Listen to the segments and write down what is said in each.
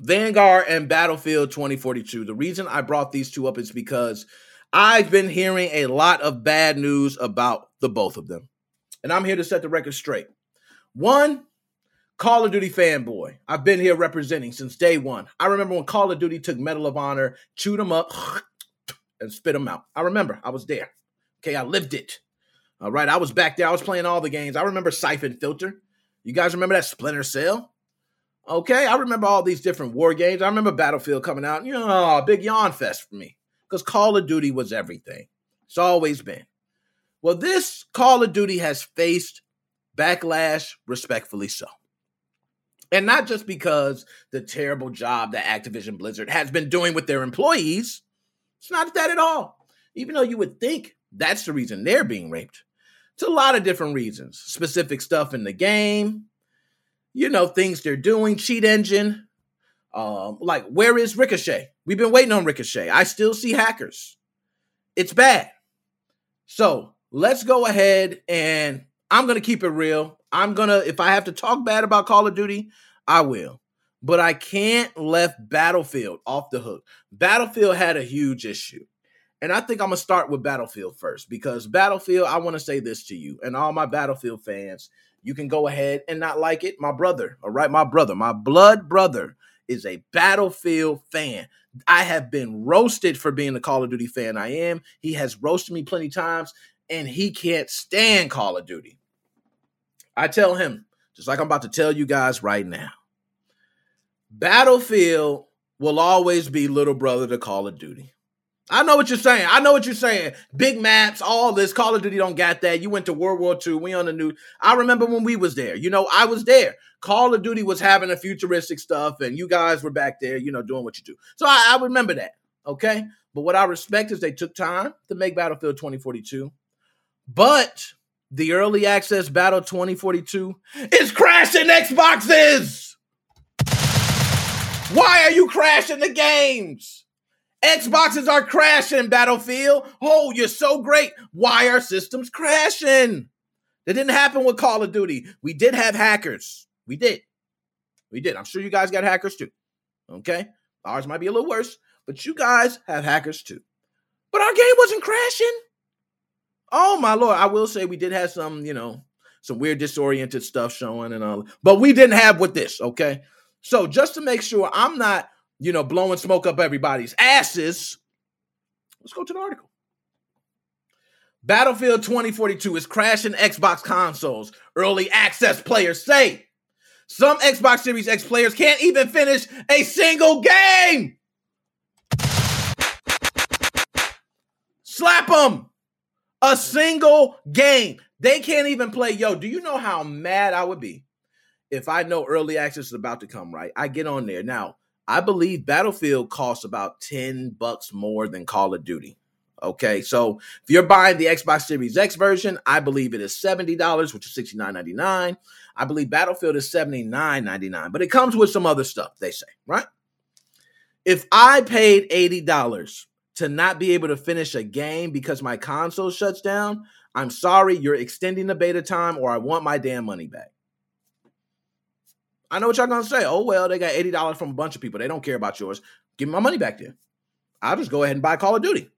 Vanguard and Battlefield 2042. The reason I brought these two up is because I've been hearing a lot of bad news about the both of them. And I'm here to set the record straight. One, Call of Duty fanboy. I've been here representing since day one. I remember when Call of Duty took Medal of Honor, chewed them up, and spit them out. I remember. I was there. Okay, I lived it. All right, I was back there. I was playing all the games. I remember Siphon Filter. You guys remember that Splinter Cell? Okay, I remember all these different war games. I remember Battlefield coming out. You know, a big yawn fest for me because Call of Duty was everything. It's always been. Well, this Call of Duty has faced backlash, respectfully so. And not just because the terrible job that Activision Blizzard has been doing with their employees. It's not that at all. Even though you would think that's the reason they're being raped. It's a lot of different reasons. Specific stuff in the game, you know, things they're doing, cheat engine. Um, like, where is Ricochet? We've been waiting on Ricochet. I still see hackers. It's bad. So let's go ahead and I'm going to keep it real. I'm going to, if I have to talk bad about Call of Duty, I will. But I can't left Battlefield off the hook. Battlefield had a huge issue. And I think I'm going to start with Battlefield first because Battlefield, I want to say this to you and all my Battlefield fans. You can go ahead and not like it. My brother, all right, my brother, my blood brother is a Battlefield fan. I have been roasted for being the Call of Duty fan I am. He has roasted me plenty times and he can't stand Call of Duty. I tell him, just like I'm about to tell you guys right now, Battlefield will always be little brother to Call of Duty. I know what you're saying. I know what you're saying. Big maps, all this. Call of Duty don't got that. You went to World War II. We on the news. I remember when we was there. You know, I was there. Call of Duty was having a futuristic stuff, and you guys were back there, you know, doing what you do. So I, I remember that. Okay. But what I respect is they took time to make Battlefield 2042. But the early access Battle 2042 is crashing Xboxes. Why are you crashing the games? Xboxes are crashing, Battlefield. Oh, you're so great. Why are systems crashing? That didn't happen with Call of Duty. We did have hackers. We did. We did. I'm sure you guys got hackers too. Okay? Ours might be a little worse, but you guys have hackers too. But our game wasn't crashing. Oh my lord! I will say we did have some, you know, some weird disoriented stuff showing and all, but we didn't have with this. Okay, so just to make sure I'm not you know, blowing smoke up everybody's asses. Let's go to the article. Battlefield 2042 is crashing Xbox consoles. Early access players say some Xbox Series X players can't even finish a single game. Slap them. A single game. They can't even play. Yo, do you know how mad I would be if I know early access is about to come, right? I get on there. Now, I believe Battlefield costs about 10 bucks more than Call of Duty. Okay, so if you're buying the Xbox Series X version, I believe it is $70, which is $69.99. I believe Battlefield is $79.99, but it comes with some other stuff, they say, right? If I paid $80 to not be able to finish a game because my console shuts down, I'm sorry, you're extending the beta time or I want my damn money back. I know what y'all gonna say. Oh well, they got eighty dollars from a bunch of people. They don't care about yours. Give me my money back then. I'll just go ahead and buy Call of Duty.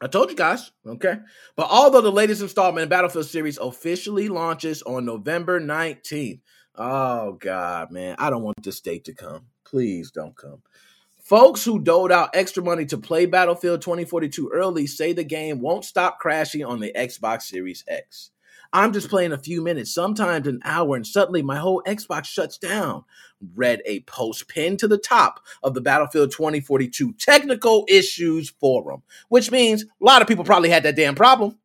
I told you guys, okay? But although the latest installment in Battlefield series officially launches on November 19th, oh God, man, I don't want this date to come. Please don't come. Folks who doled out extra money to play Battlefield 2042 early say the game won't stop crashing on the Xbox Series X. I'm just playing a few minutes, sometimes an hour, and suddenly my whole Xbox shuts down. Read a post pinned to the top of the Battlefield 2042 Technical Issues Forum, which means a lot of people probably had that damn problem.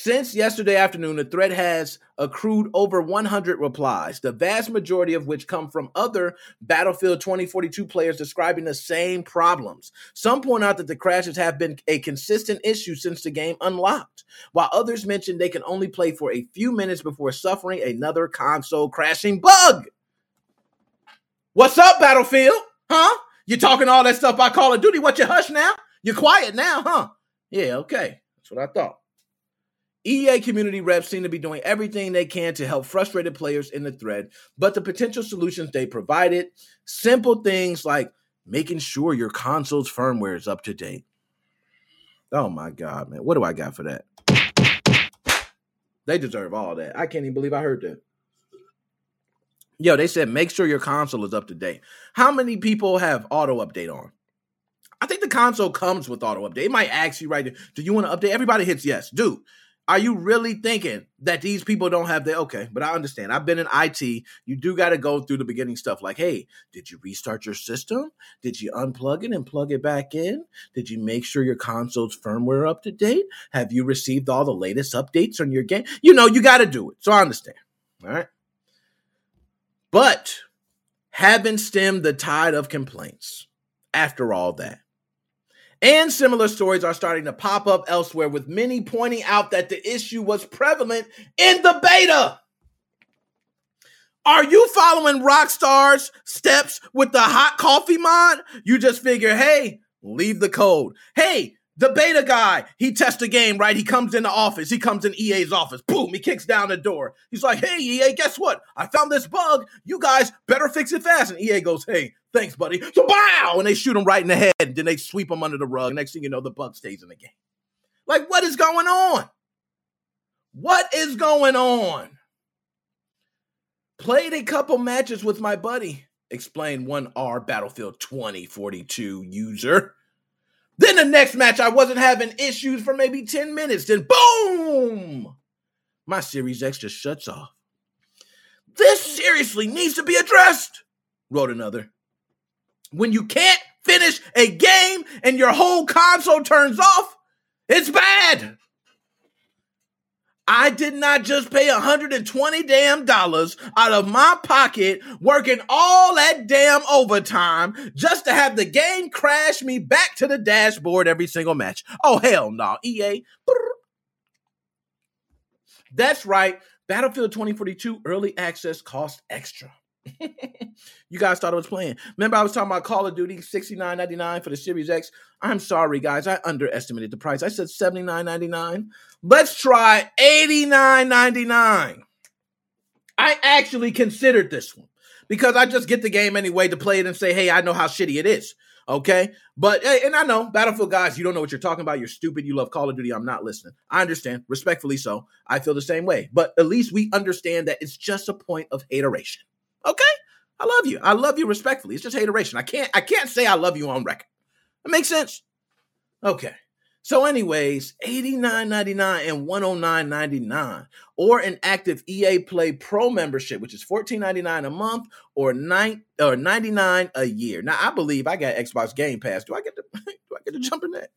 Since yesterday afternoon, the thread has accrued over 100 replies, the vast majority of which come from other Battlefield 2042 players describing the same problems. Some point out that the crashes have been a consistent issue since the game unlocked, while others mention they can only play for a few minutes before suffering another console crashing bug. What's up, Battlefield? Huh? You talking all that stuff about Call of Duty? What you hush now? You're quiet now, huh? Yeah, okay. That's what I thought. EA community reps seem to be doing everything they can to help frustrated players in the thread, but the potential solutions they provided, simple things like making sure your console's firmware is up to date. Oh my God, man. What do I got for that? They deserve all that. I can't even believe I heard that. Yo, they said make sure your console is up to date. How many people have auto update on? I think the console comes with auto update. It might ask you right there, do you want to update? Everybody hits yes. Dude, are you really thinking that these people don't have the okay? But I understand. I've been in IT. You do got to go through the beginning stuff like, hey, did you restart your system? Did you unplug it and plug it back in? Did you make sure your console's firmware up to date? Have you received all the latest updates on your game? You know, you got to do it. So I understand. All right. But having stemmed the tide of complaints after all that, and similar stories are starting to pop up elsewhere, with many pointing out that the issue was prevalent in the beta. Are you following Rockstar's steps with the hot coffee mod? You just figure, hey, leave the code. Hey, the beta guy, he tests the game, right? He comes in the office. He comes in EA's office. Boom, he kicks down the door. He's like, hey, EA, guess what? I found this bug. You guys better fix it fast. And EA goes, hey, thanks, buddy. So, wow! And they shoot him right in the head. And then they sweep him under the rug. Next thing you know, the bug stays in the game. Like, what is going on? What is going on? Played a couple matches with my buddy, explained one R Battlefield 2042 user. Then the next match, I wasn't having issues for maybe 10 minutes. Then boom! My Series X just shuts off. This seriously needs to be addressed, wrote another. When you can't finish a game and your whole console turns off, it's bad. I did not just pay 120 damn dollars out of my pocket working all that damn overtime just to have the game crash me back to the dashboard every single match. Oh hell no, EA. That's right. Battlefield 2042 early access cost extra. you guys thought I was playing. Remember, I was talking about Call of Duty $69.99 for the Series X. I'm sorry, guys. I underestimated the price. I said $79.99. Let's try $89.99. I actually considered this one because I just get the game anyway to play it and say, hey, I know how shitty it is. Okay. But, and I know, Battlefield guys, you don't know what you're talking about. You're stupid. You love Call of Duty. I'm not listening. I understand. Respectfully so. I feel the same way. But at least we understand that it's just a point of hateration. Okay? I love you. I love you respectfully. It's just hateration. I can't I can't say I love you on record. That makes sense? Okay. So, anyways, $89.99 and $109.99, or an active EA Play Pro membership, which is $14.99 a month or nine or 99 a year. Now, I believe I got Xbox Game Pass. Do I get to do I get to jump in that?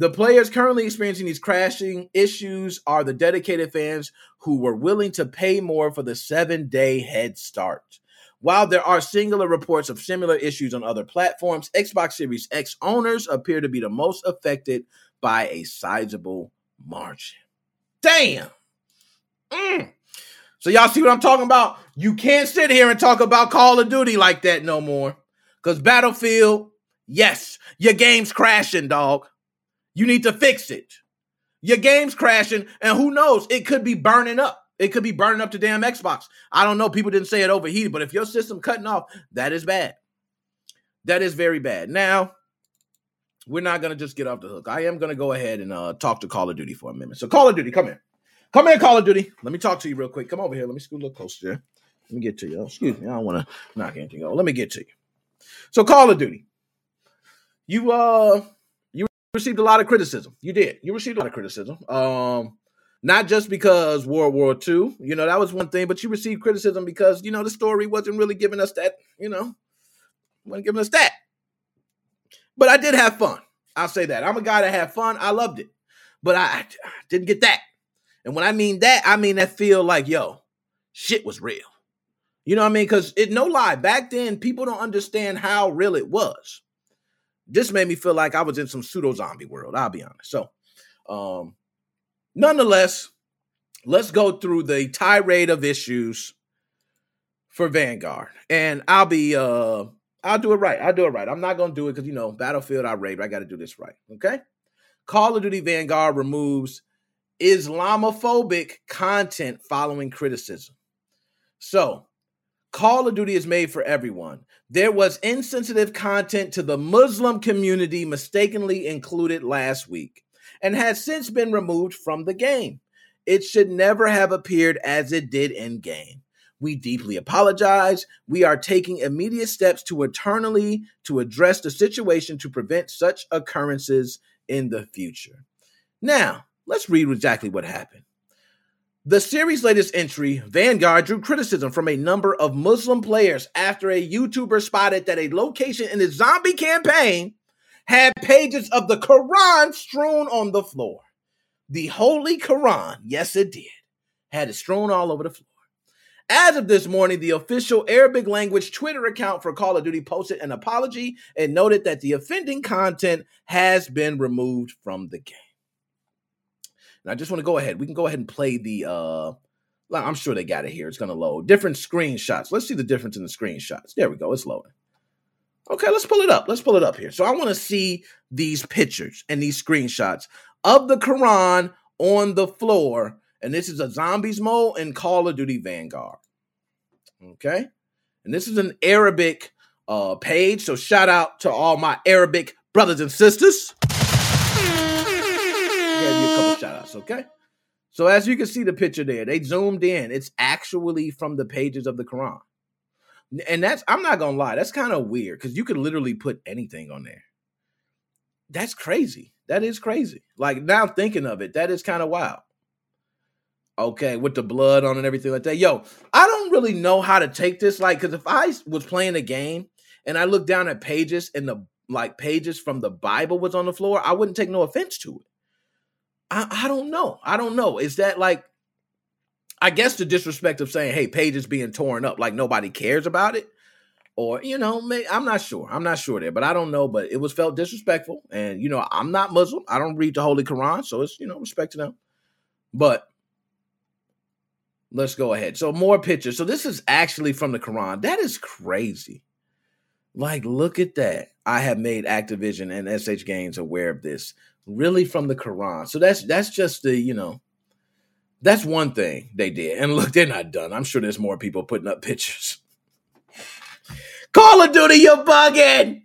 The players currently experiencing these crashing issues are the dedicated fans who were willing to pay more for the seven day head start. While there are singular reports of similar issues on other platforms, Xbox Series X owners appear to be the most affected by a sizable margin. Damn. Mm. So, y'all see what I'm talking about? You can't sit here and talk about Call of Duty like that no more. Because Battlefield, yes, your game's crashing, dog. You need to fix it. Your game's crashing, and who knows? It could be burning up. It could be burning up to damn Xbox. I don't know. People didn't say it overheated, but if your system cutting off, that is bad. That is very bad. Now, we're not gonna just get off the hook. I am gonna go ahead and uh, talk to Call of Duty for a minute. So, Call of Duty, come here. Come here, Call of Duty. Let me talk to you real quick. Come over here. Let me scoot a little closer. Let me get to you. Excuse me. I don't want to knock anything off. Let me get to you. So, Call of Duty. You uh received a lot of criticism. You did. You received a lot of criticism. Um, not just because World War II, you know, that was one thing, but you received criticism because, you know, the story wasn't really giving us that, you know, wasn't giving us that. But I did have fun. I'll say that. I'm a guy that had fun. I loved it. But I, I didn't get that. And when I mean that, I mean that feel like, yo, shit was real. You know what I mean? Because it no lie, back then people don't understand how real it was this made me feel like I was in some pseudo zombie world. I'll be honest. So, um, nonetheless, let's go through the tirade of issues for Vanguard, and I'll be uh, I'll do it right. I'll do it right. I'm not gonna do it because you know Battlefield I rate. I got to do this right. Okay. Call of Duty Vanguard removes Islamophobic content following criticism. So, Call of Duty is made for everyone. There was insensitive content to the Muslim community mistakenly included last week and has since been removed from the game. It should never have appeared as it did in game. We deeply apologize. We are taking immediate steps to eternally to address the situation to prevent such occurrences in the future. Now, let's read exactly what happened. The series' latest entry, Vanguard, drew criticism from a number of Muslim players after a YouTuber spotted that a location in the zombie campaign had pages of the Quran strewn on the floor. The Holy Quran, yes, it did, had it strewn all over the floor. As of this morning, the official Arabic language Twitter account for Call of Duty posted an apology and noted that the offending content has been removed from the game. And I just want to go ahead. We can go ahead and play the uh I'm sure they got it here. It's gonna load. Different screenshots. Let's see the difference in the screenshots. There we go. It's loading. Okay, let's pull it up. Let's pull it up here. So I want to see these pictures and these screenshots of the Quran on the floor. And this is a zombies mode in Call of Duty Vanguard. Okay. And this is an Arabic uh, page. So shout out to all my Arabic brothers and sisters shout outs, okay? So as you can see the picture there, they zoomed in. It's actually from the pages of the Quran. And that's I'm not gonna lie, that's kind of weird because you could literally put anything on there. That's crazy. That is crazy. Like now thinking of it, that is kind of wild. Okay, with the blood on and everything like that. Yo, I don't really know how to take this. Like, because if I was playing a game and I looked down at pages and the like pages from the Bible was on the floor, I wouldn't take no offense to it. I, I don't know. I don't know. Is that like, I guess the disrespect of saying, hey, page is being torn up, like nobody cares about it? Or, you know, may, I'm not sure. I'm not sure there, but I don't know. But it was felt disrespectful. And, you know, I'm not Muslim. I don't read the Holy Quran. So it's, you know, respect to them. But let's go ahead. So more pictures. So this is actually from the Quran. That is crazy. Like, look at that. I have made Activision and SH Games aware of this really from the Quran. So that's that's just the, you know, that's one thing they did. And look, they're not done. I'm sure there's more people putting up pictures. Call of Duty, you're bugging.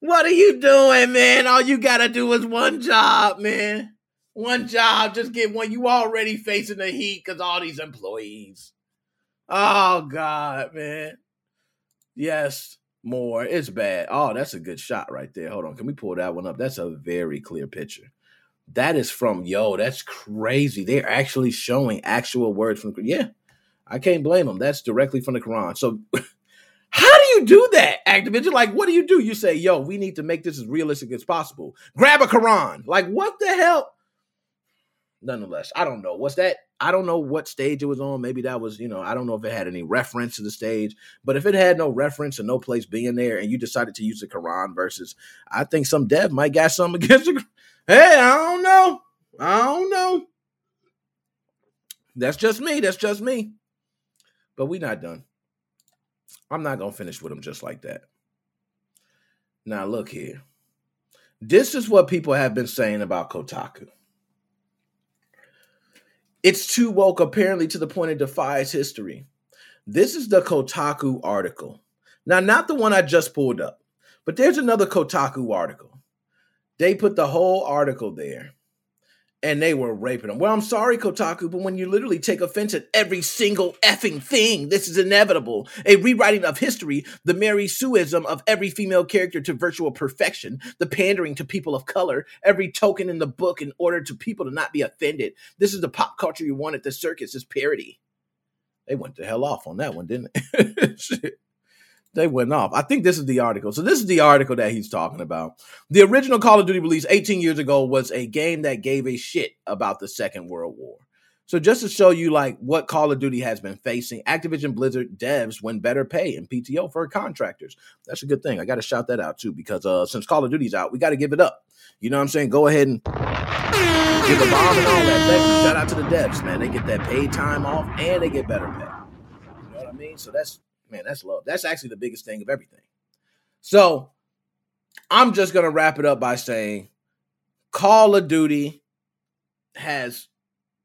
What are you doing, man? All you gotta do is one job, man. One job. Just get one. You already facing the heat because all these employees. Oh God, man. Yes more. It's bad. Oh, that's a good shot right there. Hold on. Can we pull that one up? That's a very clear picture. That is from yo. That's crazy. They're actually showing actual words from. Yeah, I can't blame them. That's directly from the Quran. So, how do you do that, Activision? Like, what do you do? You say, yo, we need to make this as realistic as possible. Grab a Quran. Like, what the hell? Nonetheless, I don't know. What's that I don't know what stage it was on. Maybe that was, you know, I don't know if it had any reference to the stage. But if it had no reference and no place being there, and you decided to use the Quran verses, I think some dev might got something against it. Hey, I don't know. I don't know. That's just me. That's just me. But we not done. I'm not gonna finish with them just like that. Now look here. This is what people have been saying about Kotaku. It's too woke, apparently, to the point it defies history. This is the Kotaku article. Now, not the one I just pulled up, but there's another Kotaku article. They put the whole article there and they were raping them. Well, I'm sorry, Kotaku, but when you literally take offense at every single effing thing, this is inevitable. A rewriting of history, the Mary Sueism of every female character to virtual perfection, the pandering to people of color, every token in the book in order to people to not be offended. This is the pop culture you want at the circus, is parody. They went the hell off on that one, didn't they? they went off. I think this is the article. So this is the article that he's talking about. The original Call of Duty release 18 years ago was a game that gave a shit about the Second World War. So just to show you like what Call of Duty has been facing, Activision Blizzard devs win better pay and PTO for contractors. That's a good thing. I got to shout that out too because uh, since Call of Duty's out, we got to give it up. You know what I'm saying? Go ahead and give a bomb and all that. Shout out to the devs, man. They get that paid time off and they get better pay. You know what I mean? So that's man, that's love. That's actually the biggest thing of everything. So I'm just going to wrap it up by saying Call of Duty has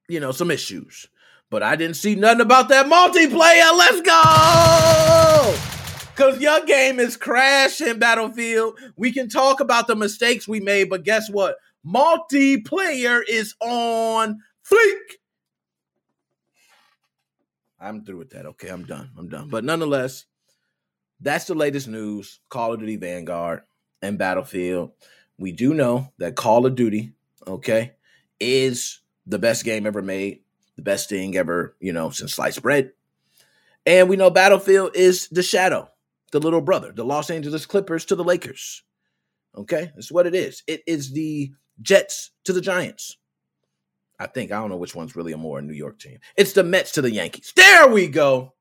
you know, some issues. But I didn't see nothing about that multiplayer. Let's go! Because your game is crashing, Battlefield. We can talk about the mistakes we made, but guess what? Multiplayer is on fleek. I'm through with that. Okay, I'm done. I'm done. But nonetheless, that's the latest news Call of Duty Vanguard and Battlefield. We do know that Call of Duty, okay, is the best game ever made, the best thing ever, you know, since sliced bread. And we know Battlefield is the shadow the little brother, the Los Angeles Clippers to the Lakers. Okay, that's what it is. It is the Jets to the Giants. I think I don't know which one's really a more New York team. It's the Mets to the Yankees. There we go.